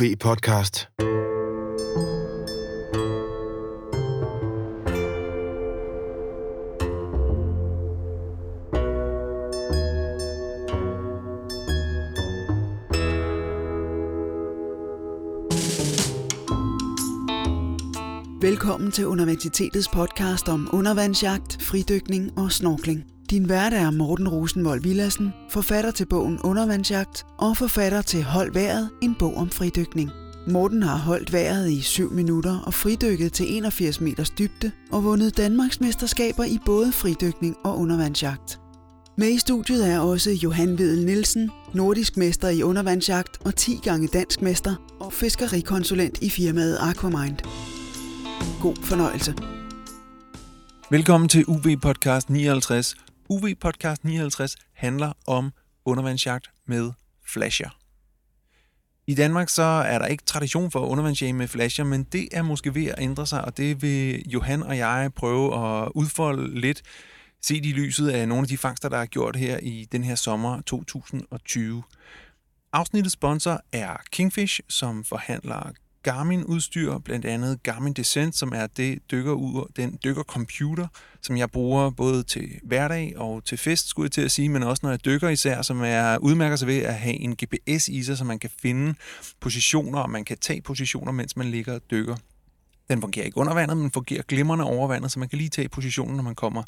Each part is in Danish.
UV-podcast. Velkommen til Universitetets podcast om undervandsjagt, fridykning og snorkling. Din vært er Morten Rosenvold Villassen, forfatter til bogen Undervandsjagt og forfatter til Hold vejret, en bog om fridykning. Morten har holdt vejret i 7 minutter og fridykket til 81 meters dybde og vundet Danmarks mesterskaber i både fridykning og undervandsjagt. Med i studiet er også Johan Vedel Nielsen, nordisk mester i undervandsjagt og 10 gange dansk mester og fiskerikonsulent i firmaet Aquamind. God fornøjelse. Velkommen til UV Podcast 59. UV Podcast 59 handler om undervandsjagt med flasher. I Danmark så er der ikke tradition for undervandsjage med flasher, men det er måske ved at ændre sig, og det vil Johan og jeg prøve at udfolde lidt, set i lyset af nogle af de fangster, der er gjort her i den her sommer 2020. Afsnittets sponsor er Kingfish, som forhandler Garmin-udstyr, blandt andet Garmin Descent, som er det dykkerur, den dykkercomputer, som jeg bruger både til hverdag og til fest, skulle jeg til at sige, men også når jeg dykker især, som er udmærker sig ved at have en GPS i sig, så man kan finde positioner, og man kan tage positioner, mens man ligger og dykker. Den fungerer ikke under vandet, men fungerer glimrende over vandet, så man kan lige tage positionen, når man kommer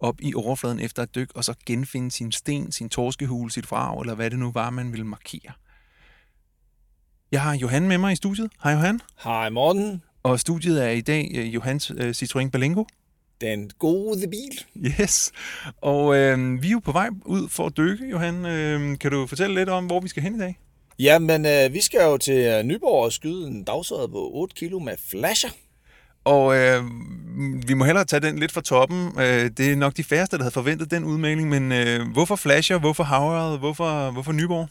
op i overfladen efter et dyk, og så genfinde sin sten, sin torskehule, sit frag, eller hvad det nu var, man ville markere. Jeg har Johan med mig i studiet. Hej Johan. Hej Morten. Og studiet er i dag uh, Johans uh, Citroën Berlingo. Den gode bil. Yes. Og øh, vi er jo på vej ud for at dykke, Johan. Øh, kan du fortælle lidt om, hvor vi skal hen i dag? Ja, men øh, vi skal jo til Nyborg og skyde en dagsøjet på 8 kilo med flasher. Og øh, vi må hellere tage den lidt fra toppen. Øh, det er nok de færreste, der havde forventet den udmelding, men øh, hvorfor flasher, hvorfor havret, hvorfor, hvorfor Nyborg?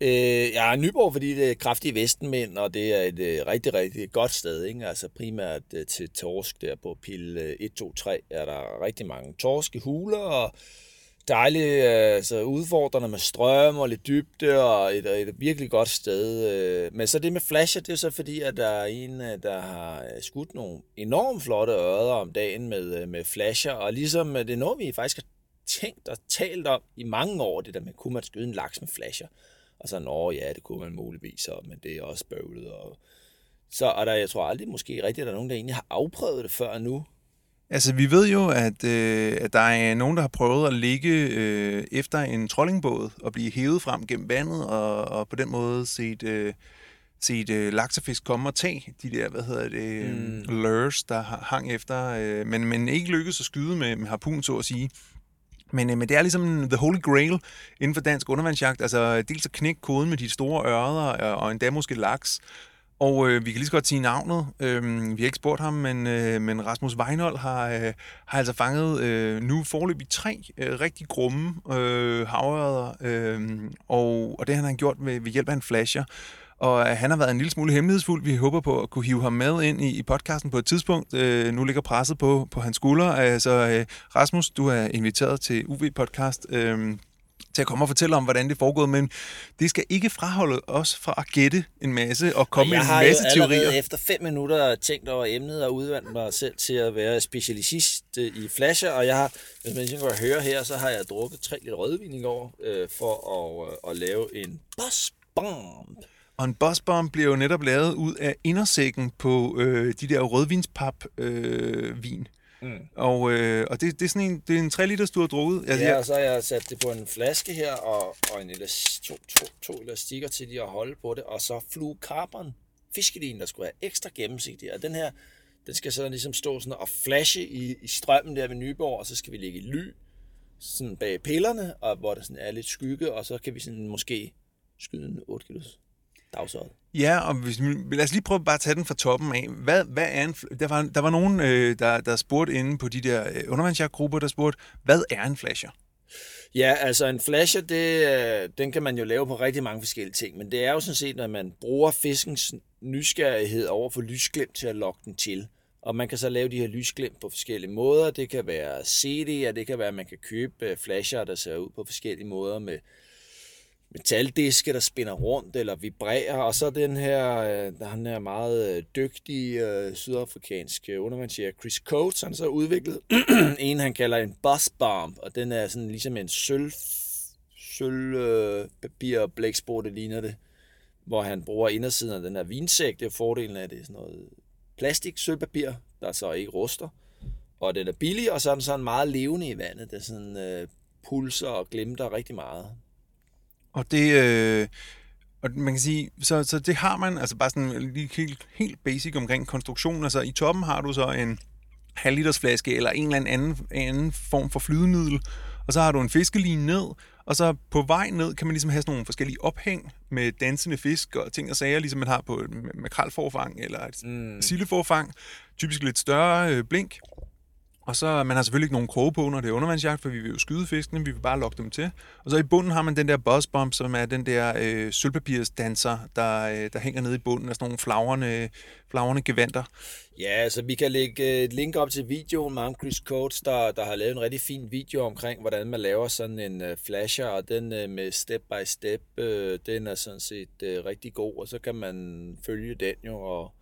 Øh, ja, Nyborg, fordi det er kraftige vestenmænd, og det er et øh, rigtig, rigtig godt sted. Ikke? Altså primært øh, til torsk der på pil øh, 1, 2, 3 er der rigtig mange torske huler, og dejligt øh, altså udfordrende med strøm og lidt dybde, og et, et virkelig godt sted. Øh. Men så det med flasher, det er så fordi, at der er en, øh, der har øh, skudt nogle enormt flotte ørder om dagen med, øh, med flasher, og ligesom øh, det er noget, vi faktisk har tænkt og talt om i mange år, det der med, kunne man skyde en laks med flasher? Og så, nå ja, det kunne man muligvis, men det er også bøvlet. Og så er der, jeg tror aldrig måske rigtigt, at der er nogen, der egentlig har afprøvet det før nu. Altså, vi ved jo, at, øh, at der er nogen, der har prøvet at ligge øh, efter en trollingbåd og blive hævet frem gennem vandet, og, og på den måde set, øh, set øh, laksefisk komme og tage de der, hvad hedder det, mm. lures, der hang efter, øh, men, men ikke lykkedes at skyde med, med harpun, så at sige. Men, øh, men det er ligesom the holy grail inden for dansk undervandsjagt. Altså dels at knække koden med de store ørder og, øh, og endda måske laks. Og øh, vi kan lige så godt sige navnet. Øh, vi har ikke spurgt ham, men, øh, men Rasmus Weinhold har, øh, har altså fanget øh, nu forløbig tre øh, rigtig grumme øh, havørder. Øh, og, og det han har han gjort ved, ved hjælp af en flasher. Og han har været en lille smule hemmelighedsfuld. Vi håber på at kunne hive ham med ind i, i podcasten på et tidspunkt. Øh, nu ligger presset på, på hans skuldre. Altså, øh, Rasmus, du er inviteret til UV-podcast øh, til at komme og fortælle om, hvordan det foregår, men det skal ikke fraholde os fra at gætte en masse og komme med en masse teorier. Jeg har efter fem minutter tænkt over emnet og udvalgt mig selv til at være specialist øh, i flasher, og jeg har, hvis man kan høre her, så har jeg drukket tre liter rødvin i går øh, for at, øh, at lave en buzz bomb. Og en bossbomb bliver jo netop lavet ud af indersækken på øh, de der rødvinspap-vin. Øh, vin. mm. Og, øh, og det, det, er sådan en, det er en 3 liters, du har drukket. Altså, ja, og så har jeg sat det på en flaske her, og, og en elas, to, to, to elastikker til de at holde på det, og så fluocarbon fiskelin, der skulle være ekstra gennemsigtig. Og den her, den skal så ligesom stå sådan og flashe i, i strømmen der ved Nyborg, og så skal vi ligge i ly sådan bag pillerne, og hvor der sådan er lidt skygge, og så kan vi sådan måske skyde en 8 kilos dagsorden. Ja, og hvis, lad os lige prøve bare at tage den fra toppen af. Hvad, hvad er en, der, var, der var nogen, øh, der, der spurgte inde på de der øh, undervandsjagtgrupper, der spurgte, hvad er en flasher? Ja, altså en flasher, det, øh, den kan man jo lave på rigtig mange forskellige ting, men det er jo sådan set, når man bruger fiskens nysgerrighed over for lysglimt til at lokke den til. Og man kan så lave de her lysglimt på forskellige måder. Det kan være CD'er, det kan være, at man kan købe øh, flasher, der ser ud på forskellige måder med metaldiske, der spinner rundt eller vibrerer, og så den her, øh, der han er meget dygtig øh, øh sydafrikansk undervandsjæger Chris Coates, han så udviklet. En, han kalder en bus bomb, og den er sådan ligesom en sølv, sølvpapir øh, papir blækspor, det ligner det, hvor han bruger indersiden af den her vinsæk, det er fordelen af det, sådan noget plastik sølvpapir, der så ikke ruster, og den er billig, og så er den sådan meget levende i vandet, det er sådan øh, pulser og glimter rigtig meget. Og det, øh, og man kan sige, så, så det har man, altså bare sådan lige helt, helt basic omkring konstruktionen. Altså i toppen har du så en halv liters flaske eller en eller anden, anden form for flydemiddel, og så har du en fiskeline ned, og så på vej ned kan man ligesom have sådan nogle forskellige ophæng med dansende fisk og ting og sager, ligesom man har på et makralforfang eller et mm. silleforfang. Typisk lidt større øh, blink. Og så man har selvfølgelig ikke nogen kroge på, når det er undervandsjagt, for vi vil jo skyde fiskene, vi vil bare lokke dem til. Og så i bunden har man den der buzzbomb, som er den der øh, sølvpapirsdanser, der, øh, der hænger nede i bunden af sådan nogle flagrende, flagrende gevanter. Ja, altså vi kan lægge øh, et link op til videoen med ham, Chris Coates, der, der har lavet en rigtig fin video omkring, hvordan man laver sådan en øh, flasher, og den øh, med step by step, øh, den er sådan set øh, rigtig god, og så kan man følge den jo, og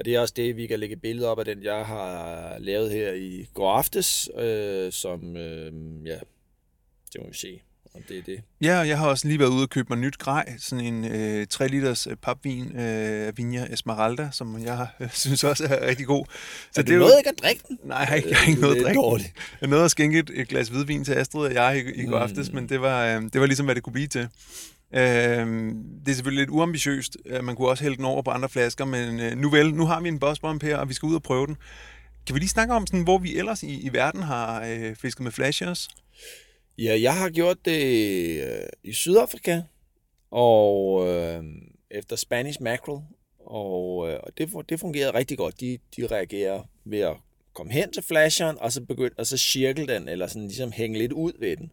og det er også det, vi kan lægge billeder op af den, jeg har lavet her i går aftes, øh, som, øh, ja, det må vi se, om det er det. Ja, jeg har også lige været ude og købe mig nyt grej, sådan en øh, 3 liters øh, papvin af øh, Vinia Esmeralda, som jeg øh, synes også er rigtig god. Så er det, det noget ikke at drikke den? Nej, jeg har ikke, jeg har ikke noget at drikke dårligt. Jeg nåede at skænke et, et glas hvidvin til Astrid og jeg i, i går aftes, mm. men det var, øh, det var ligesom, hvad det kunne blive til. Øh, det er selvfølgelig lidt uambitiøst. Man kunne også hælde den over på andre flasker, men øh, nu vel, nu har vi en bossbomb her, og vi skal ud og prøve den. Kan vi lige snakke om, sådan, hvor vi ellers i, i verden har øh, fisket med flashers? Ja, jeg har gjort det øh, i Sydafrika, og øh, efter Spanish Mackerel, og, øh, og det, det fungerede rigtig godt. De, de reagerer ved at komme hen til flasheren, og så begynde og så cirkel den, eller sådan ligesom hænge lidt ud ved den.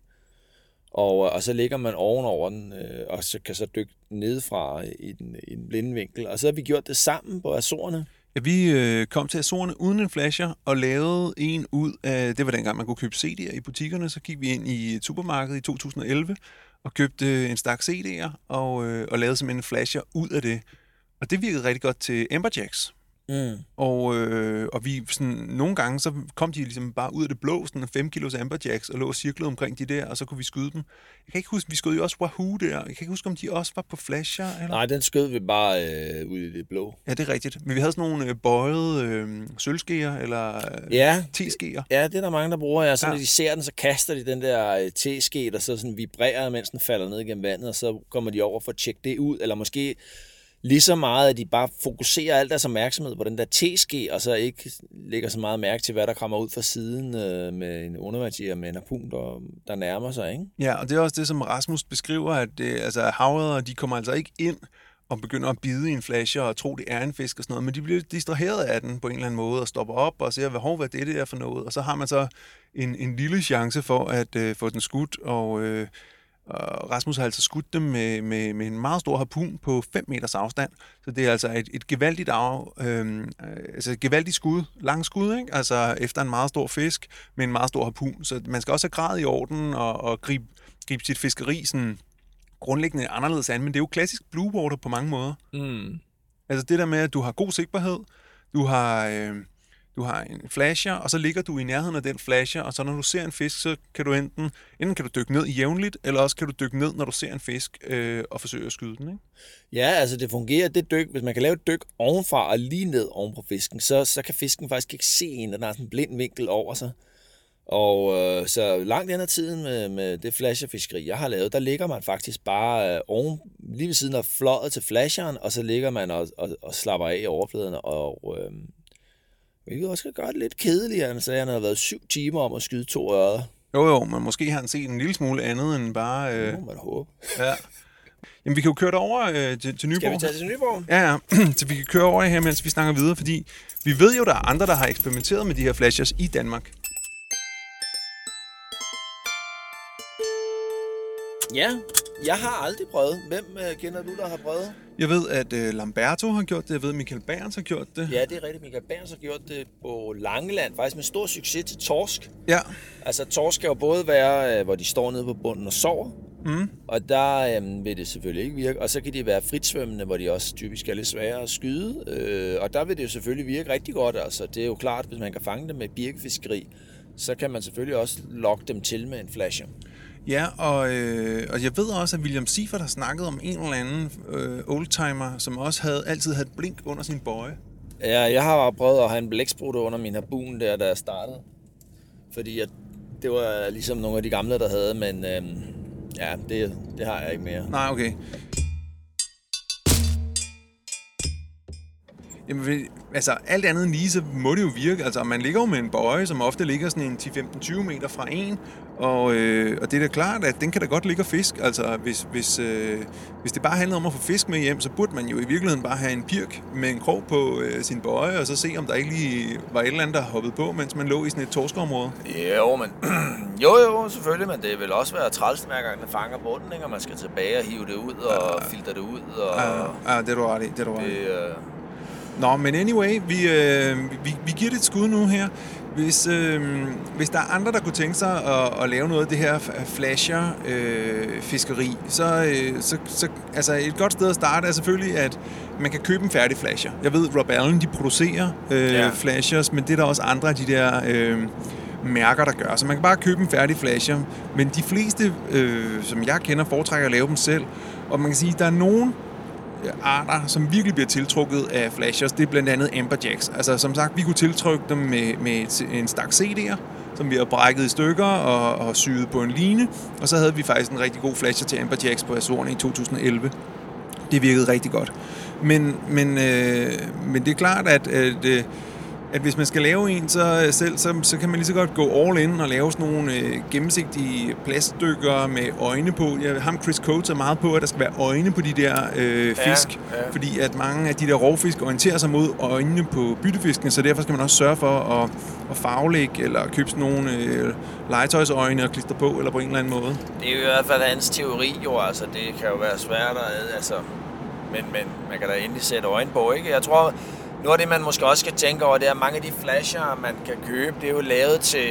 Og, øh, og så ligger man ovenover den, øh, og så kan så dykke nedefra i den, i den blinde vinkel. Og så har vi gjort det sammen på Azorerne. Ja, vi øh, kom til Azorerne uden en flasher og lavede en ud af, det var dengang man kunne købe CD'er i butikkerne, så gik vi ind i supermarkedet i 2011 og købte øh, en stak CD'er og, øh, og lavede simpelthen en flasher ud af det. Og det virkede rigtig godt til Amberjacks. Mm. Og, øh, og vi sådan, nogle gange, så kom de ligesom bare ud af det blå, sådan 5 kilos amberjacks, og lå og cirklede omkring de der, og så kunne vi skyde dem. Jeg kan ikke huske, vi skød jo også Wahoo der. Jeg kan ikke huske, om de også var på flasher, eller? Nej, den skød vi bare øh, ud i det blå. Ja, det er rigtigt. Men vi havde sådan nogle øh, bøjede øh, sølvskeer, eller øh, ja, teskeer. Ja, det er der mange, der bruger. Ja. Så ja. når de ser den, så kaster de den der øh, teske, der så sådan vibrerer, mens den falder ned gennem vandet, og så kommer de over for at tjekke det ud, eller måske lige så meget, at de bare fokuserer al deres opmærksomhed på den der TSG, og så ikke lægger så meget mærke til, hvad der kommer ud fra siden øh, med en undervandsjæger med en harpun, der, der nærmer sig. Ikke? Ja, og det er også det, som Rasmus beskriver, at det, altså, havredder, de kommer altså ikke ind og begynder at bide i en flasher og tro, det er en fisk og sådan noget, men de bliver distraheret af den på en eller anden måde og stopper op og ser, hvad, hov, hvad det er for noget, og så har man så en, en lille chance for at øh, få den skudt, og øh, og Rasmus har altså skudt dem med, med, med en meget stor harpun på 5 meters afstand. Så det er altså et, et gevaldigt, af, øh, altså et gevaldigt skud, lang skud, ikke? altså efter en meget stor fisk med en meget stor harpun. Så man skal også have grad i orden og, og gribe, gribe sit fiskeri sådan grundlæggende anderledes an. Men det er jo klassisk blue water på mange måder. Mm. Altså det der med, at du har god sigtbarhed, du har... Øh, du har en flasher, og så ligger du i nærheden af den flasher, og så når du ser en fisk, så kan du enten, enten kan du dykke ned jævnligt, eller også kan du dykke ned, når du ser en fisk, øh, og forsøge at skyde den, ikke? Ja, altså det fungerer, det dyk, hvis man kan lave et dyk ovenfra og lige ned oven på fisken, så, så kan fisken faktisk ikke se en, der har sådan en blind vinkel over sig. Og øh, så langt ind ad tiden med, med det flasherfiskeri, jeg har lavet, der ligger man faktisk bare øh, oven, lige ved siden af fløjet til flasheren, og så ligger man og, og, og slapper af i overfladen, og øh, Hvilket også kan gøre det lidt kedeligere, så han har været syv timer om at skyde to ørder. Jo, jo, men måske har han set en lille smule andet end bare... Øh... Det må man håbe. Ja. Jamen, vi kan jo køre det over øh, til, til Nyborg. Skal vi tage til Nyborg? Ja, ja. så vi kan køre over her, mens vi snakker videre, fordi vi ved jo, der er andre, der har eksperimenteret med de her flashers i Danmark. Ja, jeg har aldrig prøvet. Hvem øh, kender du, der har prøvet? Jeg ved, at øh, Lamberto har gjort det. Jeg ved, at Michael Berns har gjort det. Ja, det er rigtigt. Michael Berns har gjort det på Langeland. Faktisk med stor succes til torsk. Ja. Altså, torsk kan jo både være, øh, hvor de står nede på bunden og sover. Mm. Og der øhm, vil det selvfølgelig ikke virke. Og så kan de være fritsvømmende, hvor de også typisk er lidt svære at skyde. Øh, og der vil det jo selvfølgelig virke rigtig godt. Altså, det er jo klart, hvis man kan fange dem med birkefiskeri, så kan man selvfølgelig også lokke dem til med en flasher. Ja, og, øh, og jeg ved også, at William Seifert har snakket om en eller anden øh, oldtimer, som også havde, altid havde et blink under sin bøje. Ja, jeg har prøvet at have en blæksprutte under min harbun der, da jeg startede. Fordi jeg, det var ligesom nogle af de gamle, der havde, men øhm, ja, det, det har jeg ikke mere. Nej, okay. Jamen, altså alt andet end lige, så må det jo virke. Altså, man ligger jo med en bøje, som ofte ligger sådan en 10-15-20 meter fra en, og, øh, og det er da klart, at den kan da godt ligge og fisk. Altså, hvis, hvis, øh, hvis det bare handlede om at få fisk med hjem, så burde man jo i virkeligheden bare have en pirk med en krog på øh, sin bøje, og så se, om der ikke lige var et eller andet, der hoppede på, mens man lå i sådan et torskeområde. Jo, men, jo, jo, selvfølgelig, men det vil også være træls, hver gang den fanger bunden, ikke? og man skal tilbage og hive det ud og filtre det ud. Og, Ja, ja, det er du ret i. Det er du ret i. det, øh, Nå, men anyway, vi, øh, vi, vi giver det et skud nu her. Hvis, øh, hvis der er andre, der kunne tænke sig at, at lave noget af det her flasher-fiskeri, så, øh, så, så altså et godt sted at starte er selvfølgelig, at man kan købe en færdig flasher. Jeg ved, Rob Allen, de producerer øh, ja. flashers, men det er der også andre af de der øh, mærker, der gør. Så man kan bare købe en færdig flasher. Men de fleste, øh, som jeg kender, foretrækker at lave dem selv. Og man kan sige, at der er nogen arter, som virkelig bliver tiltrukket af flashers, det er blandt andet amberjacks. Altså som sagt, vi kunne tiltrykke dem med, med en stak CD'er, som vi har brækket i stykker og, og syet på en line. Og så havde vi faktisk en rigtig god flasher til amberjacks på Azorerne i 2011. Det virkede rigtig godt. Men, men, øh, men det er klart, at, øh, det, at hvis man skal lave en så øh, selv, så, så kan man lige så godt gå all in og lave sådan nogle øh, gennemsigtige plaststykker med øjne på. Jeg, ham Chris Coates er meget på, at der skal være øjne på de der øh, fisk, Ja, ja. fordi at mange af de der rovfisk orienterer sig mod øjnene på byttefiskene, så derfor skal man også sørge for at, at farvelægge eller købe sådan nogle øh, legetøjsøjne og klistre på, eller på en eller anden måde. det er jo i hvert fald hans teori, jo, altså det kan jo være svært at, altså, men, men man kan da endelig sætte øjne på, ikke? Jeg tror, noget af det, man måske også skal tænke over, det er, at mange af de flasher, man kan købe, det er jo lavet til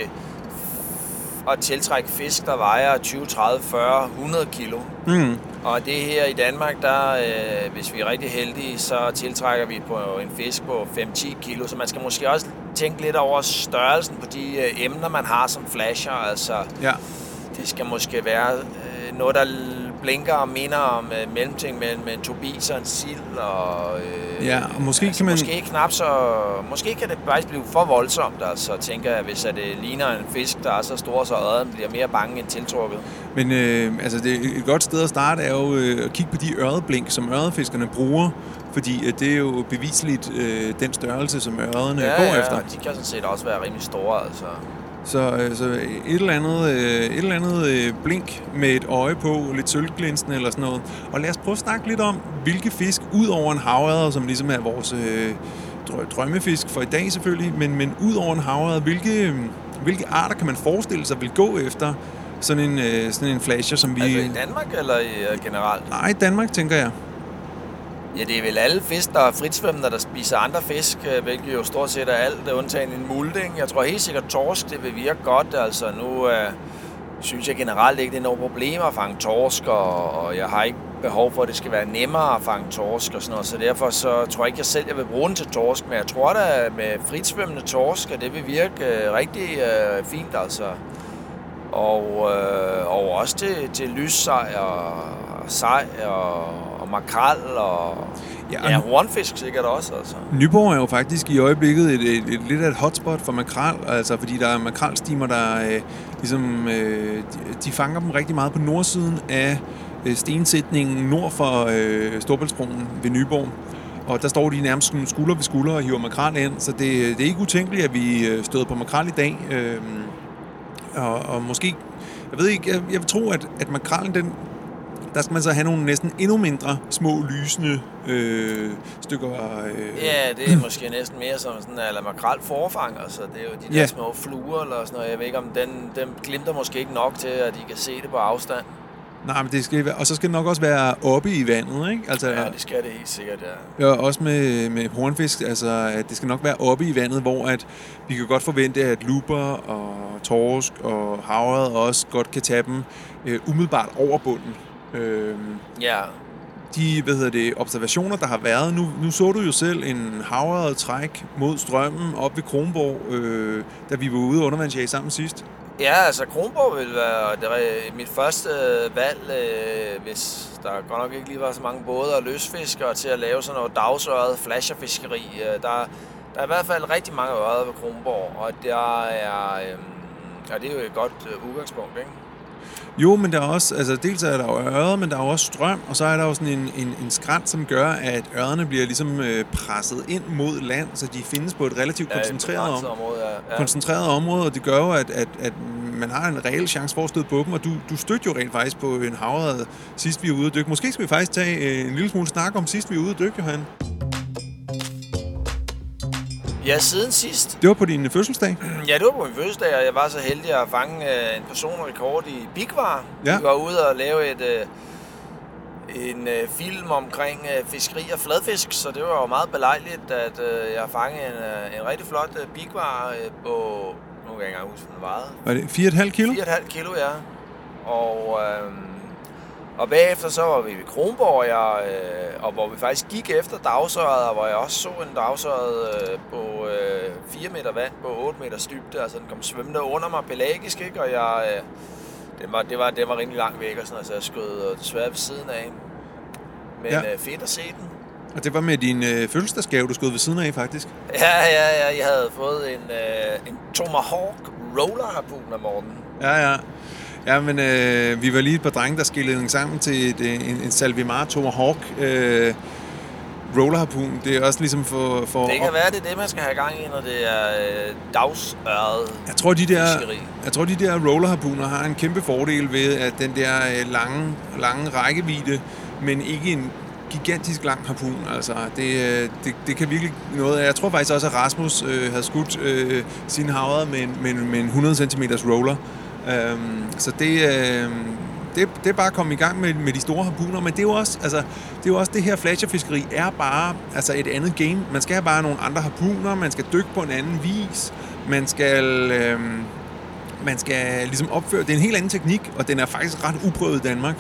at tiltrække fisk, der vejer 20, 30, 40, 100 kilo. Mm. Og det her i Danmark, der, øh, hvis vi er rigtig heldige, så tiltrækker vi på en fisk på 5-10 kilo. Så man skal måske også tænke lidt over størrelsen på de øh, emner, man har som flasher. Altså, Ja. det skal måske være øh, noget, der blinker og minder om øh, mellemting mellem en tobis og en sild. Og, øh, Ja, og måske kan man- Måske knap så... Måske kan det faktisk blive for voldsomt, altså, tænker jeg, hvis at det ligner en fisk, der er så stor, så øjet bliver mere bange end tiltrukket. Men øh, altså det, et godt sted at starte er jo øh, at kigge på de øreblink, som ørefiskerne bruger, fordi øh, det er jo bevisligt øh, den størrelse, som ørerne Ja, går ja, efter. de kan sådan set også være rimelig store, altså. Så, øh, så et eller andet, øh, et eller andet øh, blink med et øje på, lidt sølvglinsende eller sådan noget. Og lad os prøve at snakke lidt om, hvilke fisk, ud over en havørred, som ligesom er vores øh, drø- drømmefisk for i dag selvfølgelig, men, men ud over en havørred, hvilke, hvilke arter kan man forestille sig vil gå efter sådan en, øh, sådan en flasher, som vi... Altså i Danmark eller generelt? Nej, i Danmark, tænker jeg. Ja, det er vel alle fisk, der er fritsvømmende, der spiser andre fisk, øh, hvilket jo stort set er alt, undtagen en mulding. Jeg tror helt sikkert, torsk, det vil virke godt. Altså nu øh, synes jeg generelt ikke, det er nogen problemer at fange torsk, og, og jeg har ikke behov for, at det skal være nemmere at fange torsk og sådan noget. Så derfor så tror jeg ikke, jeg selv jeg vil bruge den til torsk, men jeg tror da med fritsvømmende torsk, at det vil virke øh, rigtig øh, fint altså. Og, øh, og også til, til lyssej og sej og, og makrel og Ja, ja, hornfisk sikkert også. Altså. Nyborg er jo faktisk i øjeblikket et, et, et, lidt af et hotspot for makrel, altså fordi der er makrelstimer, der øh, ligesom, øh, de, de fanger dem rigtig meget på nordsiden af øh, stensætningen nord for øh, Storbæltsbroen ved Nyborg. Og der står de nærmest skulder ved skulder og hiver makrel ind, så det, det er ikke utænkeligt, at vi øh, støder på makrel i dag. Øh, og, og måske, jeg ved ikke, jeg, jeg vil tro, at, at makrellen, den, der skal man så have nogle næsten endnu mindre små lysende øh, stykker øh, Ja, det er måske næsten mere som sådan en makrel forfang. Altså, det er jo de der Ja. små fluer eller sådan noget. Jeg ved ikke, om den, den glimter måske ikke nok til, at de kan se det på afstand. Nej, men det skal være, og så skal det nok også være oppe i vandet, ikke? Altså, Ja, det skal det helt sikkert, ja. Ja, også med, med hornfisk, altså at det skal nok være oppe i vandet, hvor at vi kan godt forvente, at luper og torsk og havret også godt kan tage dem øh, umiddelbart over bunden. Øh, Ja, de hvad hedder det, observationer, der har været, nu, nu så du jo selv en havret træk mod strømmen op ved Kronborg, øh, da vi var ude undervandsjage sammen sidst. Ja, altså Kronborg vil være det er mit første øh, valg, øh, hvis der godt nok ikke lige var så mange både og løsfiskere til at lave sådan noget dagsøret flasherfiskeri. Øh, der, der er i hvert fald rigtig mange ørreder ved Kronborg, og der er, øh, ja, det er jo et godt øh, udgangspunkt, ikke? Jo, men der er også, altså dels er der jo ørred, men der er jo også strøm, og så er der jo sådan en, en, en skrant, som gør, at ørrederne bliver ligesom øh, presset ind mod land, så de findes på et relativt Ja, et koncentreret, begrænset om, område, ja. ja. koncentreret område, og det gør jo, at, at, at man har en reel chance for at støde på dem, og du, du stødte jo rent faktisk på en havred sidst vi var ude at dykke. Måske skal vi faktisk tage øh, en lille smule snak om sidst vi var ude at dykke, Johan. Ja, siden sidst. Det var på din fødselsdag. Ja, det var på min fødselsdag, og jeg var så heldig at fange øh, en personrekord i Bigvar. Ja. Vi var ude og lave et, øh, en øh, film omkring øh, fiskeri og fladfisk, så det var jo meget belejligt, at øh, jeg fangede en, øh, en rigtig flot øh, Bigvar øh, på, nu kan jeg ikke engang huske, hvad den vejede. Var det 4,5 kilo? 4,5 kilo, ja. Og, øh, og bagefter så var vi ved Kronborg, jeg, øh, og hvor vi faktisk gik efter dagsøret, og hvor jeg også så en dagsøret øh, på øh, 4 meter vand på 8 meters dybde. Altså den kom svømmende under mig pelagisk, ikke? Og jeg, øh, det, var, det, var, det var rimelig langt væk, og sådan, noget, så jeg skød øh, desværre ved siden af. Men Ja. ja. øh, fedt at se den. Og det var med din øh, fødselsdagsgave, du skød ved siden af, faktisk. Ja, ja, ja. Jeg havde fået en, øh, en Tomahawk roller harpun af Morten. Ja, ja. Ja, men øh, vi var lige et par drenge, der skillede den sammen til et, øh, en, en Salvimar Tomahawk øh, rollerharpun. Det er også ligesom for... for Det kan være, det er det, man skal have gang i, når det er øh, dagsøret jeg tror, de der, fiskeri. jeg tror, de der rollerharpuner har en kæmpe fordel ved, at den der øh, lange, lange rækkevidde, men ikke en gigantisk lang harpun. Altså, det, øh, det, det kan virkelig noget. Jeg tror faktisk også, at Rasmus øh, havde skudt øh, sine havre med en, med, en, med en 100 cm roller. Øhm, så det, øh, det, det er bare at komme i gang med, med de store harpuner, men det er jo også, altså, det er jo også det her flasherfiskeri er bare altså et andet game. Man skal have bare nogle andre harpuner, man skal dykke på en anden vis, man skal, øh, man skal ligesom opføre, det er en helt anden teknik, og den er faktisk ret uprøvet i Danmark.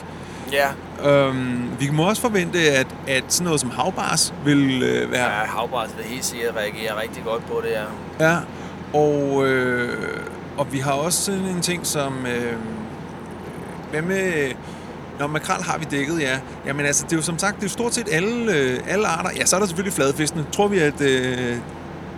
Ja, Øhm, vi må også forvente, at, at sådan noget som havbars vil øh, være... ja havbræt vil helt sikkert reagere rigtig godt på det, ja. Ja, og, øh, og vi har også sådan en ting som... Øh, hvad med... Når makrel har vi dækket, ja. Jamen altså, det er jo som sagt, det er jo stort set alle, øh, alle arter. Ja, så er der selvfølgelig fladfiskene. Tror vi, at øh,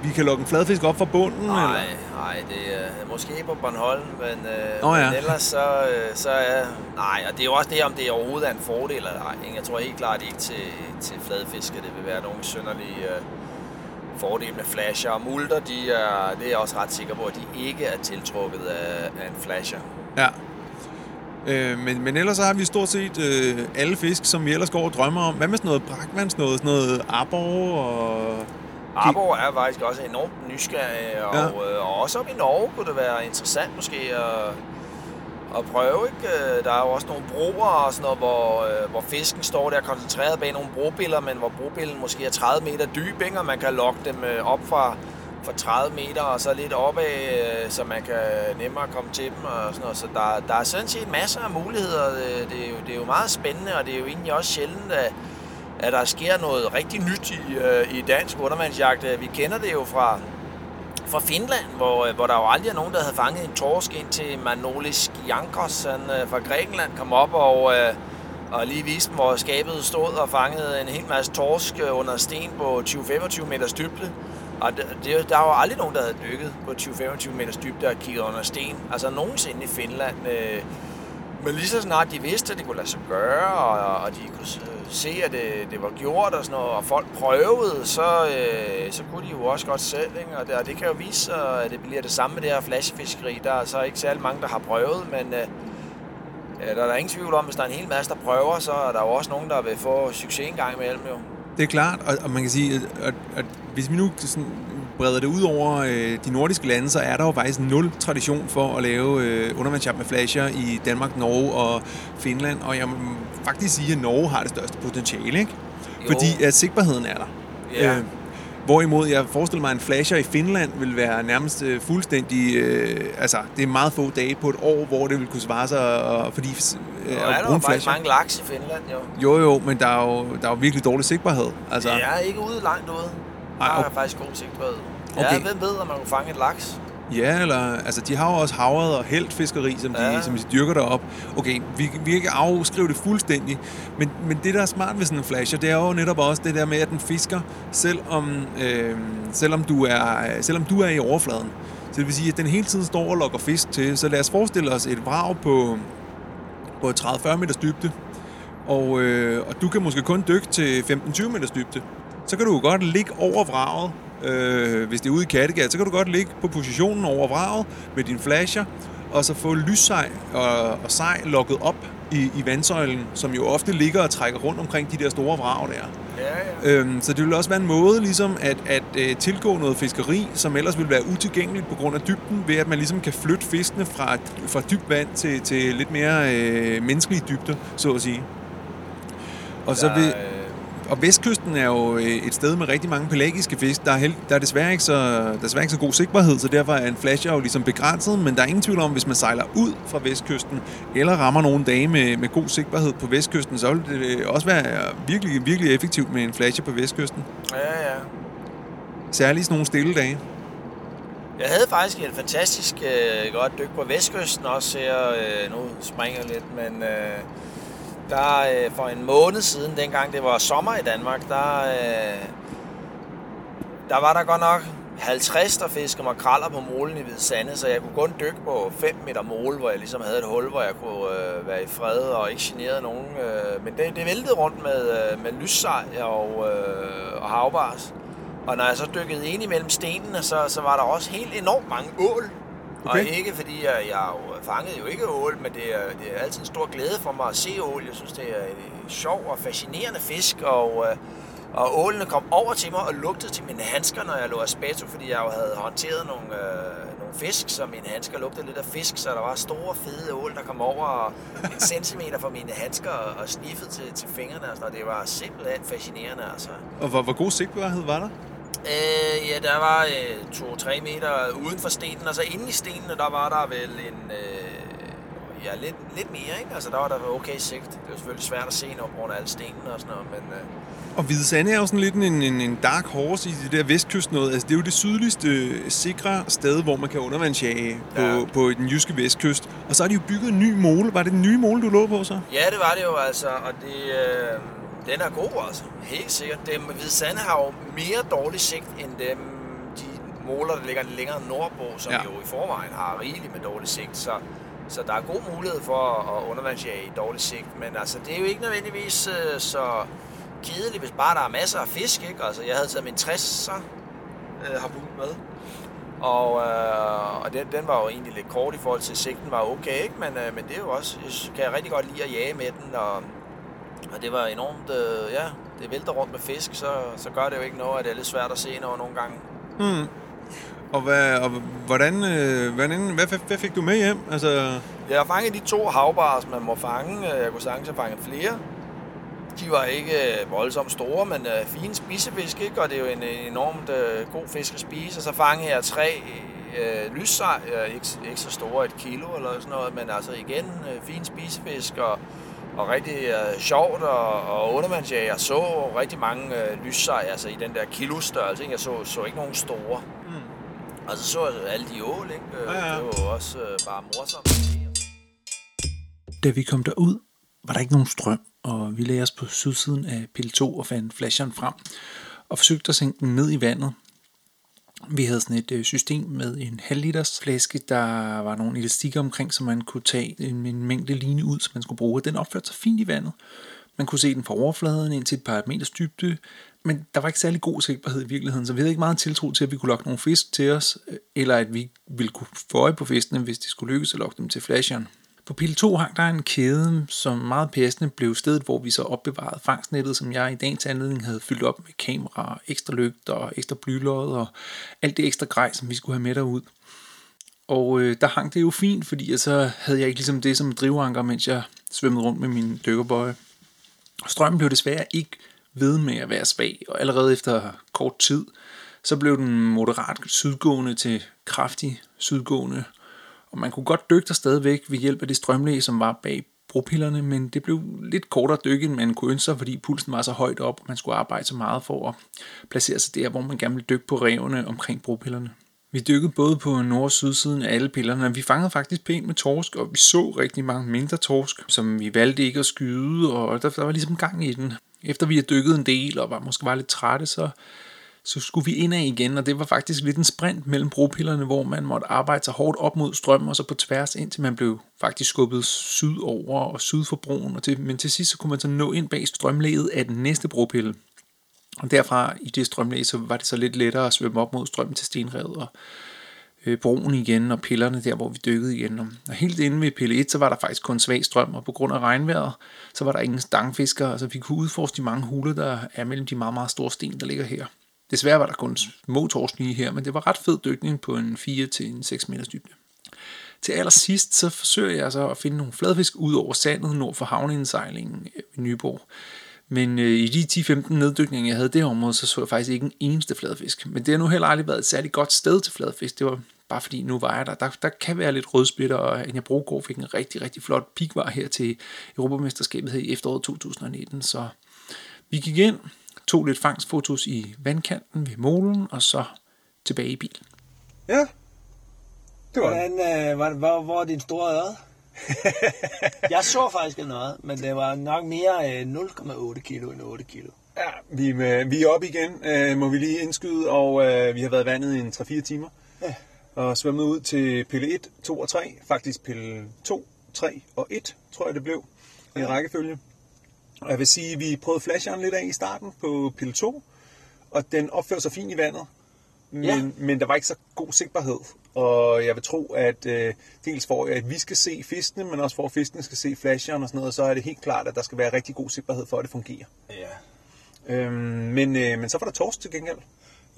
vi kan lukke en fladfisk op fra bunden? Nej, nej, det er måske på Bornholm, men, øh, Nå ja. men ellers så, øh, så er... Nej, og det er jo også det, om det overhovedet er en fordel eller ej. Jeg tror helt klart ikke til, til fladfiske, det vil være nogen synderlig øh, fordel med flasher. Og multer, de er, det er jeg også ret sikker på, at de ikke er tiltrukket af, af en flasher. Ja. Øh, men, men ellers så har vi stort set øh, alle fisk, som vi ellers går og drømmer om. Hvad med sådan noget brakmandsnåde, sådan noget arbor og... Arbor er faktisk også enormt nysgerrig, og, Ja. ja. øh, og også op i Norge kunne det være interessant måske at, at prøve. Ikke? Øh, der er jo også nogle broer og sådan noget, hvor, øh, hvor fisken står der koncentreret bag nogle brobiller, men hvor brobillen måske er 30 meter dyb, ikke? og man kan lokke dem øh, op fra, fra 30 meter og så lidt opad, øh, så man kan nemmere komme til dem og sådan noget. Så der, der er sådan set masser af muligheder. Øh, det, er jo, det er jo meget spændende, og det er jo egentlig også sjældent, at at der sker noget rigtig nyt i, øh, i dansk undervandsjagt. Vi kender det jo fra, fra Finland, hvor, øh, hvor der jo aldrig er nogen, der havde fanget en torsk ind til Manolis Giankos. Han øh, fra Grækenland kom op og, øh, og lige viste dem, hvor skabet stod og fangede en hel masse torsk under sten på 20-25 meters dybde. Og det, det, der var jo aldrig nogen, der havde dykket på 20-25 meters dybde og kigget under sten. Altså nogensinde i Finland. Øh, men lige så snart de vidste, at det kunne lade sig gøre, og, og de kunne se, at det, det var gjort og sådan noget, og folk prøvede, så, øh, så kunne de jo også godt selv. Ikke? Og, det, og det kan jo vise sig, at det bliver det samme med det her flashefiskeri. Der er så ikke særlig mange, der har prøvet, men øh, der er der ingen tvivl om, hvis der er en hel masse, der prøver, så er der jo også nogen, der vil få succes en gang imellem. Jo. Det er klart, og, og man kan sige, at, at, at hvis vi nu sådan breder det ud over øh, de nordiske lande, så er der jo faktisk nul tradition for at lave øh, undervandsjagt med flasher i Danmark, Norge og Finland. Og jeg må faktisk sige, at Norge har det største potentiale, ikke? Jo. Fordi at sigtbarheden er der. Ja. Øh, hvorimod jeg forestiller mig, at en flasher i Finland vil være nærmest øh, fuldstændig... Øh, altså, det er meget få dage på et år, hvor det vil kunne svare sig, og, fordi øh, at er der jo faktisk flasher. mange laks i Finland, jo. Jo, jo, men der er jo, der er jo virkelig dårlig sigtbarhed. Altså, Jeg er ikke ude langt ude. Der Ej, er okay. faktisk god sigtbarhed. Okay. Ja, hvem ved, om man kunne fange et laks? Ja, eller, altså de har jo også havret og helt fiskeri, som de, Ja. som de dyrker derop. Okay, vi, vi kan ikke afskrive det fuldstændig, men, men det, der er smart ved sådan en flasher, det er jo netop også det der med, at den fisker, selvom, øh, selvom, du, er, selvom du er i overfladen. Så det vil sige, at den hele tiden står og lokker fisk til. Så lad os forestille os et vrag på, på 30-40 meters dybde, og, øh, og du kan måske kun dykke til 15-20 meters dybde. Så kan du jo godt ligge over vraget, øh, hvis det er ude i Kattegat, så kan du godt ligge på positionen over vraget med din flasher, og så få lyssej og, og sej lukket op i, i vandsøjlen, som jo ofte ligger og trækker rundt omkring de der store vrag der. Ja, ja. Øhm, så det vil også være en måde ligesom at, at øh, tilgå noget fiskeri, som ellers vil være utilgængeligt på grund af dybden, ved at man ligesom kan flytte fiskene fra, fra dybt vand til, til lidt mere øh, menneskelige dybder, så at sige. Og, så Der, vil, øh, og vestkysten er jo øh, et sted med rigtig mange pelagiske fisk. Der er, held, der er desværre ikke så, desværre ikke så god sigtbarhed, så derfor er en flasher jo ligesom begrænset, men der er ingen tvivl om, hvis man sejler ud fra vestkysten, eller rammer nogle dage med, med god sigtbarhed på vestkysten, så vil det øh, også være virkelig, virkelig effektivt med en flasher på vestkysten. Ja, ja. Særligt sådan nogle stille dage. Jeg havde faktisk et fantastisk øh, godt dyk på Vestkysten også her. Øh, nu springer lidt, men øh, der øh, for en måned siden, dengang det var sommer i Danmark, der, øh, der var der godt nok 50, der fiskede makraller på molen i Hvide Sande, så jeg kunne kun dykke på 5 meter mol, hvor jeg ligesom havde et hul, hvor jeg kunne øh, være i fred og ikke generede nogen. Øh, men det, det væltede rundt med, øh, med lyssej og, øh, og havbars. Og når jeg så dykkede ind imellem stenene, så, så var der også helt enormt mange ål. Okay. Og ikke fordi jeg, jeg jo fangede jo ikke ål, men det er, det er altid en stor glæde for mig at se ål. Jeg synes, det er en sjov og fascinerende fisk, og, øh, og ålene kom over til mig og lugtede til mine handsker, når jeg lå aspeto, fordi jeg jo havde håndteret nogle, øh, nogle fisk, så mine handsker lugtede lidt af fisk, så der var store, fede ål, der kom over en centimeter fra mine handsker og, og sniffede til, til fingrene. Og sådan, noget. det var simpelthen fascinerende, altså. Og hvor, hvor god sigtbarhed var der? Øh, ja, der var øh, 2-3 meter uden for stenen, og så inde i stenene, der var der vel en... Øh, ja, lidt, lidt mere, ikke? Altså, der var der okay sigt. Det var selvfølgelig svært at se, når på grund af alle stenene og sådan noget, men... Øh, Og Hvide Sande er jo sådan lidt en, en, en dark horse i det der vestkyst noget. Altså, det er jo det sydligste øh, sikre sted, hvor man kan undervandsjage på, ja. på den jyske vestkyst. Og så har de jo bygget en ny mole. Var det den nye mole, du lå på så? ja, det var det jo altså, og det... Øh, den er god, altså. Helt sikkert. Dem Hvide Sande har jo mere dårlig sigt, end dem, de måler, der ligger længere nordpå, som ja. Jo i forvejen har rigeligt med dårlig sigt. Så, så der er god mulighed for at undervandsjage i dårlig sigt. Men altså, det er jo ikke nødvendigvis øh, så kedeligt, hvis bare der er masser af fisk, ikke? Altså, jeg havde taget min 60'er øh, har med. Og, øh, og den, den var jo egentlig lidt kort i forhold til sigten var okay, ikke? Men, øh, men det er jo også, jeg kan jeg rigtig godt lide at jage med den, og, og det var enormt, øh, ja, det vælter rundt med fisk, så, så gør det jo ikke noget, at det er lidt svært at se noget nogle gange. Hmm. Og, hvad, og hvordan, øh, hvordan, hvad, hvad, hvad fik du med hjem? Altså, Jeg har fanget de to havbars, man må fange. Jeg kunne sagtens have fanget flere. De var ikke øh, voldsomt store, men øh, fine spisefisk, ikke? og det er jo en øh, enormt øh, god fisk at spise. Og så fangede jeg tre øh, lyssej, øh, ikke, ikke så store, et kilo eller sådan noget, men altså igen, øh, fine spisefisk og, og rigtig øh, sjovt og, og undervandsjag. Jeg så rigtig mange øh, lyssej, altså i den der kilostørrelse, ikke? jeg så, så ikke nogen store. Mm. Og så så jeg alle de ål, ikke? Øh, Ja, ja. det var jo også øh, bare morsomt. Da vi kom derud, var der ikke nogen strøm, og vi lagde os på sydsiden af pil 2 og fandt flasheren frem, og forsøgte at sænke den ned i vandet. Vi havde sådan et øh, system med en halv liters flaske, der var nogle elastikker omkring, så man kunne tage en, en mængde line ud, som man skulle bruge. Den opførte sig fint i vandet. Man kunne se den fra overfladen ind til et par meters dybde, men der var ikke særlig god sigtbarhed i virkeligheden, så vi havde ikke meget tiltro til, at vi kunne lokke nogle fisk til os, øh, eller at vi ville kunne få øje på fiskene, hvis det skulle lykkes at lokke dem til flasheren. På pil 2 hang der en kæde, som meget passende blev stedet, hvor vi så opbevarede fangstnettet, som jeg i dagens anledning havde fyldt op med kamera, ekstra lygter, ekstra blylod og alt det ekstra grej, som vi skulle have med derud. Og øh, der hang det jo fint, fordi jeg så havde jeg ikke ligesom det som drivanker, mens jeg svømmede rundt med min dykkerbøje. Strømmen blev desværre ikke ved med at være svag, og allerede efter kort tid, så blev den moderat sydgående til kraftig sydgående, og man kunne godt dykke der stadigvæk ved hjælp af det strømlæge, som var bag bropillerne, men det blev lidt kortere dykke, end man kunne ønske sig, fordi pulsen var så højt op, og man skulle arbejde så meget for at placere sig der, hvor man gerne ville dykke på revene omkring bropillerne. Vi dykkede både på nord- og sydsiden af alle pillerne, og vi fangede faktisk pænt med torsk, og vi så rigtig mange mindre torsk, som vi valgte ikke at skyde, og der, der var ligesom gang i den. Efter vi havde dykket en del, og var måske var lidt trætte, så, så skulle vi indad igen, og det var faktisk lidt en sprint mellem bropillerne, hvor man måtte arbejde sig hårdt op mod strømmen, og så på tværs, indtil man blev faktisk skubbet sydover og syd for broen, og til, men til sidst så kunne man så nå ind bag strømlæget af den næste bropille. Og derfra i det strømlæg, så var det så lidt lettere at svømme op mod strømmen til stenrevet og øh, broen igen og pillerne der, hvor vi dykkede igen. Og helt inde ved pille 1, så var der faktisk kun svag strøm, og på grund af regnvejret, så var der ingen stangfiskere, så vi kunne udforske de mange huler, der er mellem de meget, meget store sten, der ligger her. Desværre var der kun små torsk lige her, men det var ret fed dykning på en 4 til en 6 meters dybde. Til allersidst, så forsøger jeg så at finde nogle fladfisk ud over sandet nord for havneindsejlingen øh, ved Nyborg. Men øh, i de 10-15 neddykninger, jeg havde det område, så så jeg faktisk ikke en eneste fladfisk. Men det har nu heller aldrig været et særligt godt sted til fladfisk. Det var bare fordi, nu var jeg der. Der, der kan være lidt rødsplitter, og Anja Brogård fik en rigtig, rigtig flot pikvar her til Europamesterskabet her i efteråret 2019. Så vi gik ind, tog lidt fangstfotos i vandkanten ved molen, og så tilbage i bilen. Ja, det var det. Hvordan, øh, hvor, hvor, hvor er din store øre? jeg så faktisk noget, men det var nok mere øh, 0,8 kilo end 8 kilo. Ja, vi, er- vi er op igen, øh, må vi lige indskyde, og øh, vi har været vandet i en 3-4 timer. Ja. Og svømmet ud til pille 1, 2 og 3. Faktisk pille 2, 3 og 1, tror jeg det blev, i rækkefølge. Og jeg vil sige, at vi prøvede flasheren lidt af i starten på pille 2, og den opførte sig fint i vandet. Men, ja. men der var ikke så god sigtbarhed. Og jeg vil tro, at øh, dels for, at vi skal se fiskene, men også for, at fiskene skal se flasheren og sådan noget, så er det helt klart, at der skal være rigtig god sigtbarhed for, at det fungerer. Ja. Øhm, men, øh, men så var der torsk til gengæld.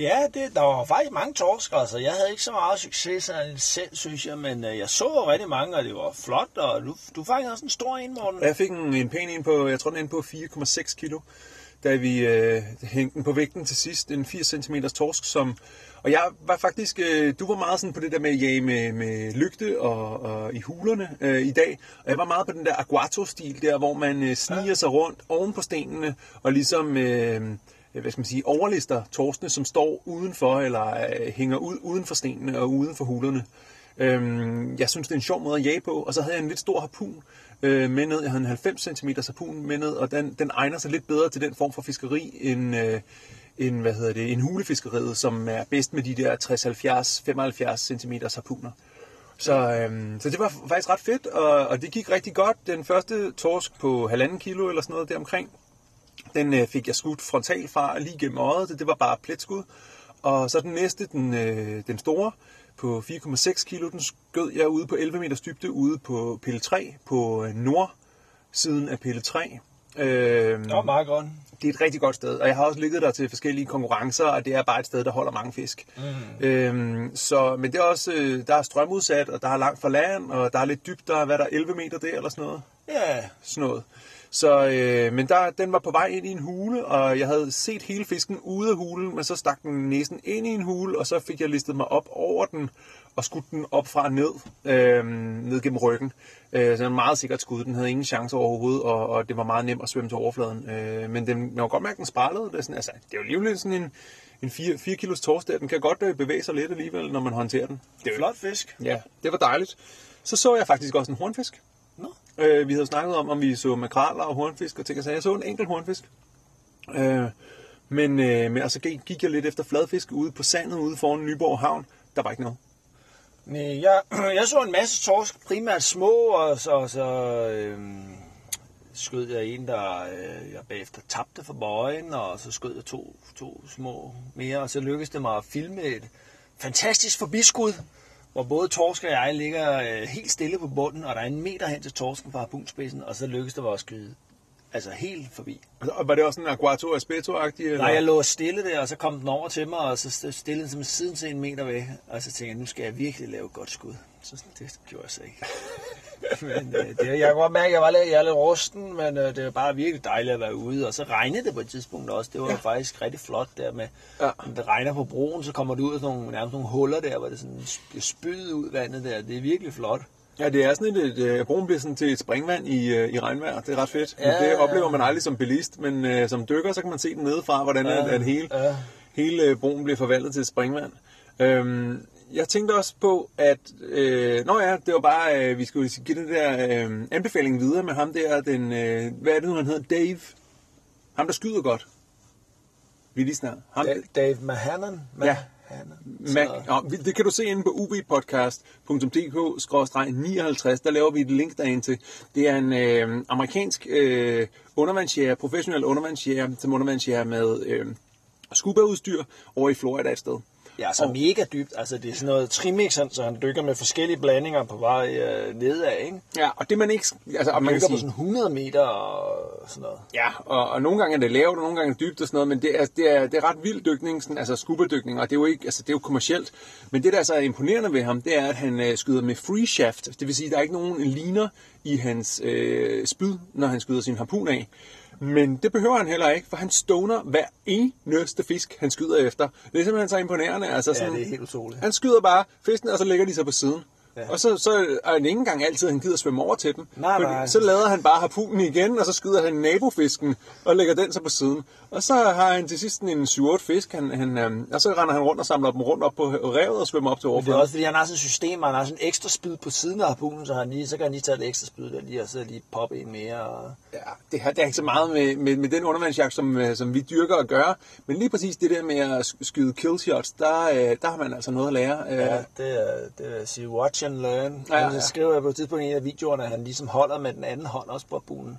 Ja, det, der var faktisk mange torsk, altså. Jeg havde ikke så meget succes selv, synes jeg, men øh, jeg så rigtig mange, og det var flot, og du, du fangede også en stor en, Morten. Jeg fik en, en pæn en på, jeg tror den er på 4,6 kilo, da vi øh, hængte den på vægten til sidst. En 80 cm torsk, som... Og jeg var faktisk, øh, du var meget sådan på det der med at jage med, med lygte og, og i hulerne øh, i dag. Og jeg var meget på den der aguato-stil der, hvor man øh, sniger ja. sig rundt oven på stenene og ligesom... Øh, Øh, hvad skal man sige, overlister torskene, som står udenfor, eller øh, hænger ud uden for stenene og uden for hulerne. Øhm, jeg synes, det er en sjov måde at jage på, og så havde jeg en lidt stor harpun øh, med ned. Jeg havde en 90 cm harpun med ned, og den, den egner sig lidt bedre til den form for fiskeri, end, øh, end hvad hedder det, en hulefiskeriet, som er bedst med de der 60, 70, 75 cm harpuner. Så, øhm, så det var faktisk ret fedt, og, og det gik rigtig godt. Den første torsk på halvanden kilo eller sådan noget deromkring, den øh, fik jeg skudt frontalt fra lige gennem øjet, det, det var bare pletskud. Og så den næste, den, øh, den store, på 4,6 kilo, den skød jeg ude på 11 meters dybde ude på pille 3, på øh, nordsiden af pille 3. Øh, Det var meget godt. det er et rigtig godt sted, og jeg har også ligget der til forskellige konkurrencer, og det er bare et sted, der holder mange fisk. Mm. Øhm, så, men det er også, øh, der er strømudsat, og der er langt fra land, og der er lidt dybt, der er, hvad der er 11 meter der, eller sådan noget. Ja, Sådan noget. Så, øh, men der, den var på vej ind i en hule, og jeg havde set hele fisken ude af hulen, men så stak den næsen ind i en hule, og så fik jeg listet mig op over den, og skudt den op fra ned, øh, ned gennem ryggen. Øh, så var meget sikkert skud. Den havde ingen chance overhovedet, og, og det var meget nemt at svømme til overfladen. Øh, men den, man kunne godt mærke, at den spejlede. Det er, sådan, altså, det er jo alligevel sådan en, en 4, 4 kilos torsk der. Den kan godt øh, bevæge sig lidt alligevel, når man håndterer den. det er flot fisk. Ja, det var dejligt. Så så jeg faktisk også en hornfisk. Øh, vi havde snakket om, om vi så makraler og hornfisk og ting og sager. Jeg så en enkelt hornfisk. Øh, men, øh, men altså gik, gik jeg lidt efter fladfisk ude på sandet ude foran Nyborg Havn. Der var ikke noget. Nej, jeg, jeg så en masse torsk, primært små, og så, så øh, skød jeg en, der øh, jeg bagefter tabte for bøjen, og så skød jeg to, to små mere, og så lykkedes det mig at filme et fantastisk forbiskud, hvor både torsk og jeg ligger øh, helt stille på bunden, og der er en meter hen til torsken fra harpunspidsen, og så lykkes det at skyde altså helt forbi. Og var det også sådan en Aguato Espeto-agtig? Eller? Nej, jeg lå stille der, og så kom den over til mig, og så stillede den som siden til en meter væk, og så tænkte jeg, nu skal jeg virkelig lave et godt skud. Så det gjorde jeg så ikke. men øh, det, jeg kan godt mærke, at jeg var lidt, jeg er lidt rusten, men øh, det var bare virkelig dejligt at være ude. Og så regnede det på et tidspunkt også. Det var ja. faktisk rigtig flot der med, ja. når det regner på broen, så kommer det ud af nogle, nærmest nogle huller der, hvor det sådan bliver spydet ud vandet der. Det er virkelig flot. Ja, det er sådan et, et broen bliver sådan til et springvand i, øh, i regnvejr. Det er ret fedt. Ja, det oplever man aldrig som bilist, men øh, som dykker, så kan man se den nedefra, hvordan ja, at, at hele, ja. hele øh, broen bliver forvandlet til et springvand. Øhm, jeg tænkte også på, at... Øh, nå ja, det var bare, øh, vi skulle give den der øh, anbefaling videre med ham der, den... Øh, hvad er det nu, han hedder? Dave? Ham, der skyder godt. Vi lige snart. Ham, Dave, Dave Mahanan? Ja. Mac, ja, det kan du se inde på ubpodcast.dk-59. Der laver vi et link derind til. Det er en øh, amerikansk øh, undervandsjæger, professionel undervandsjæger, som undervandsjæger med øh, scuba-udstyr over i Florida et sted. Ja, så og, mega dybt. Altså, det er sådan noget trimix, så han dykker med forskellige blandinger på vej øh, nedad, ikke? Ja, og det man ikke... Altså, han man dykker sige, på sådan 100 meter og sådan noget. Ja, og, og nogle gange er det lavt, og nogle gange er det dybt og sådan noget, men det er, det er, det er ret vild dykning, sådan, altså scuba-dykning, og det er, jo ikke, altså, det er jo kommercielt. Men det, der er så imponerende ved ham, det er, at han øh, skyder med free shaft. Det vil sige, at der er ikke nogen liner i hans øh, spyd, når han skyder sin harpun af. Men det behøver han heller ikke, for han stoner hver eneste fisk, han skyder efter. Det er simpelthen så imponerende. Altså sådan, ja, det er helt utroligt. Han skyder bare fisken, og så lægger de sig på siden. Ja. Og så, så er det ikke engang altid, at han gider svømme over til dem. Nej, nej. Så lader han bare harpunen igen, og så skyder han nabofisken og lægger den så på siden. Og så har han til sidst en 7-8 fisk, han, han, øhm, og så render han rundt og samler dem rundt op på revet og svømmer op til overfladen. det er også fordi, han har sådan et system, han har sådan en ekstra spyd på siden af harpunen, så, han lige, så kan han lige tage et ekstra spyd der lige, og så lige poppe en mere. Og... Ja, det har, det har ikke så meget med, med, med den undervandsjagt, som, øh, som vi dyrker at gøre. Men lige præcis det der med at skyde killshots, der, øh, der har man altså noget at lære. Ja, det er, det er sige watch and learn. Ja, ja. skriver jeg på et tidspunkt i en af videoerne, at han ligesom holder med den anden hånd også på harpunen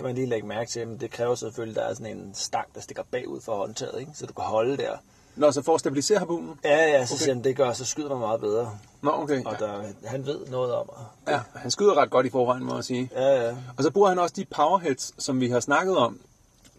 kan man lige lægge mærke til, men det kræver selvfølgelig, at der er sådan en stang, der stikker bagud for håndtaget, ikke? så du kan holde der. Nå, så for at stabilisere harpunen? Ja, ja, så okay. siger han, det gør, så skyder man meget bedre. Nå, okay. Og der, han ved noget om det. Ja, han skyder ret godt i forvejen, må jeg sige. Ja, ja. Og så bruger han også de powerheads, som vi har snakket om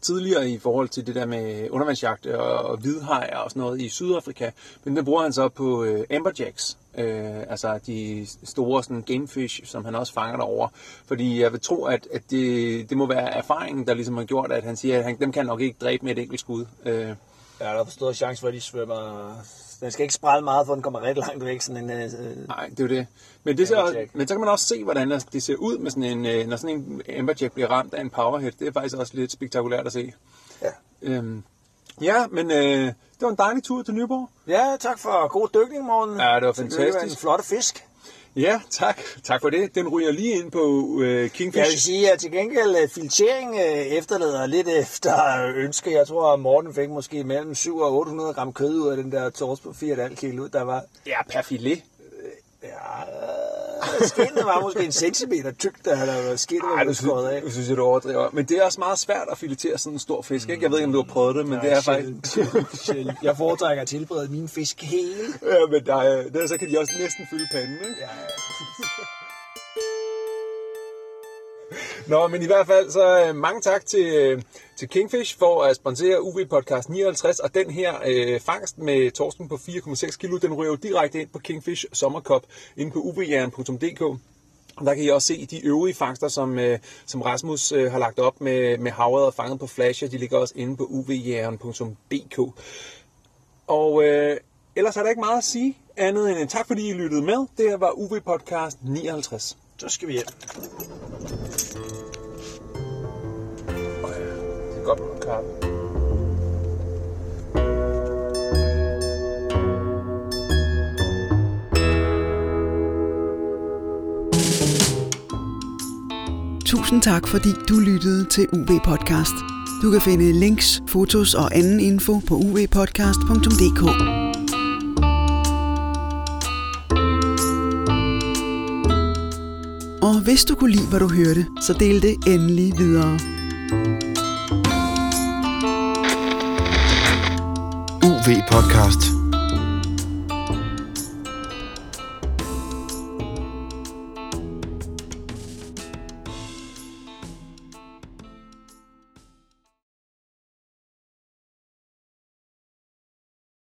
tidligere i forhold til det der med undervandsjagt og hvidhajer og sådan noget i Sydafrika. Men den bruger han så på øh, amberjacks, øh, altså de store sådan, gamefish, som han også fanger derover. Fordi jeg vil tro, at, at det, det må være erfaringen, der ligesom har gjort, at han siger, at han, dem kan nok ikke dræbe med et enkelt skud. Øh. Ja, der er for stor chance for, at de svømmer den skal ikke sprælle meget, for den kommer rigtig langt væk. Sådan en, øh, Nej, det er jo det. Men, det ser, men så kan man også se, hvordan det ser ud, med sådan en, øh, når sådan en Amberjack bliver ramt af en powerhead. Det er faktisk også lidt spektakulært at se. Ja. Øhm, ja, men øh, det var en dejlig tur til Nyborg. Ja, tak for god dykning, morgen. Ja, det var fantastisk. Det var en flotte fisk. Ja, tak. Tak for det. Den ryger lige ind på uh, Kingfish. Jeg vil sige, at til gengæld uh, filtrering uh, efterlader lidt efter ønske. Jeg tror, at Morten fik måske mellem 7 og 800 gram kød ud af den der tors på 4,5 kilo. Der var... Ja, per filet. Ja, skinnet var måske en centimeter tykt, da han havde skinnet var du skåret af. Jeg synes, du overdriver. Men det er også meget svært at filetere sådan en stor fisk. Ikke? Jeg ved ikke, om du har prøvet det, men ja, det er faktisk... jeg foretrækker at tilberede min fisk hele. Ja, men der, er, der, så kan de også næsten fylde panden, ikke? Ja, Nå, men i hvert fald så øh, mange tak til, øh, til Kingfish for at sponsere UV Podcast 59, og den her øh, fangst med torsken på 4,6 kilo, den ryger jo direkte ind på Kingfish Sommerkop inde på uvjern.dk. Der kan I også se de øvrige fangster, som, øh, som Rasmus øh, har lagt op med, med havret og fanget på flasher. De ligger også inde på uvjern.dk. Og øh, ellers er der ikke meget at sige andet end en tak, fordi I lyttede med. Det her var UV Podcast 59. Så skal vi hjem. Godt med kaffe. Tusind tak, fordi du lyttede til UV Podcast. Du kan finde links, fotos og anden info på uvpodcast.dk. Og hvis du kunne lide, hvad du hørte, så del det endelig videre. UV Podcast.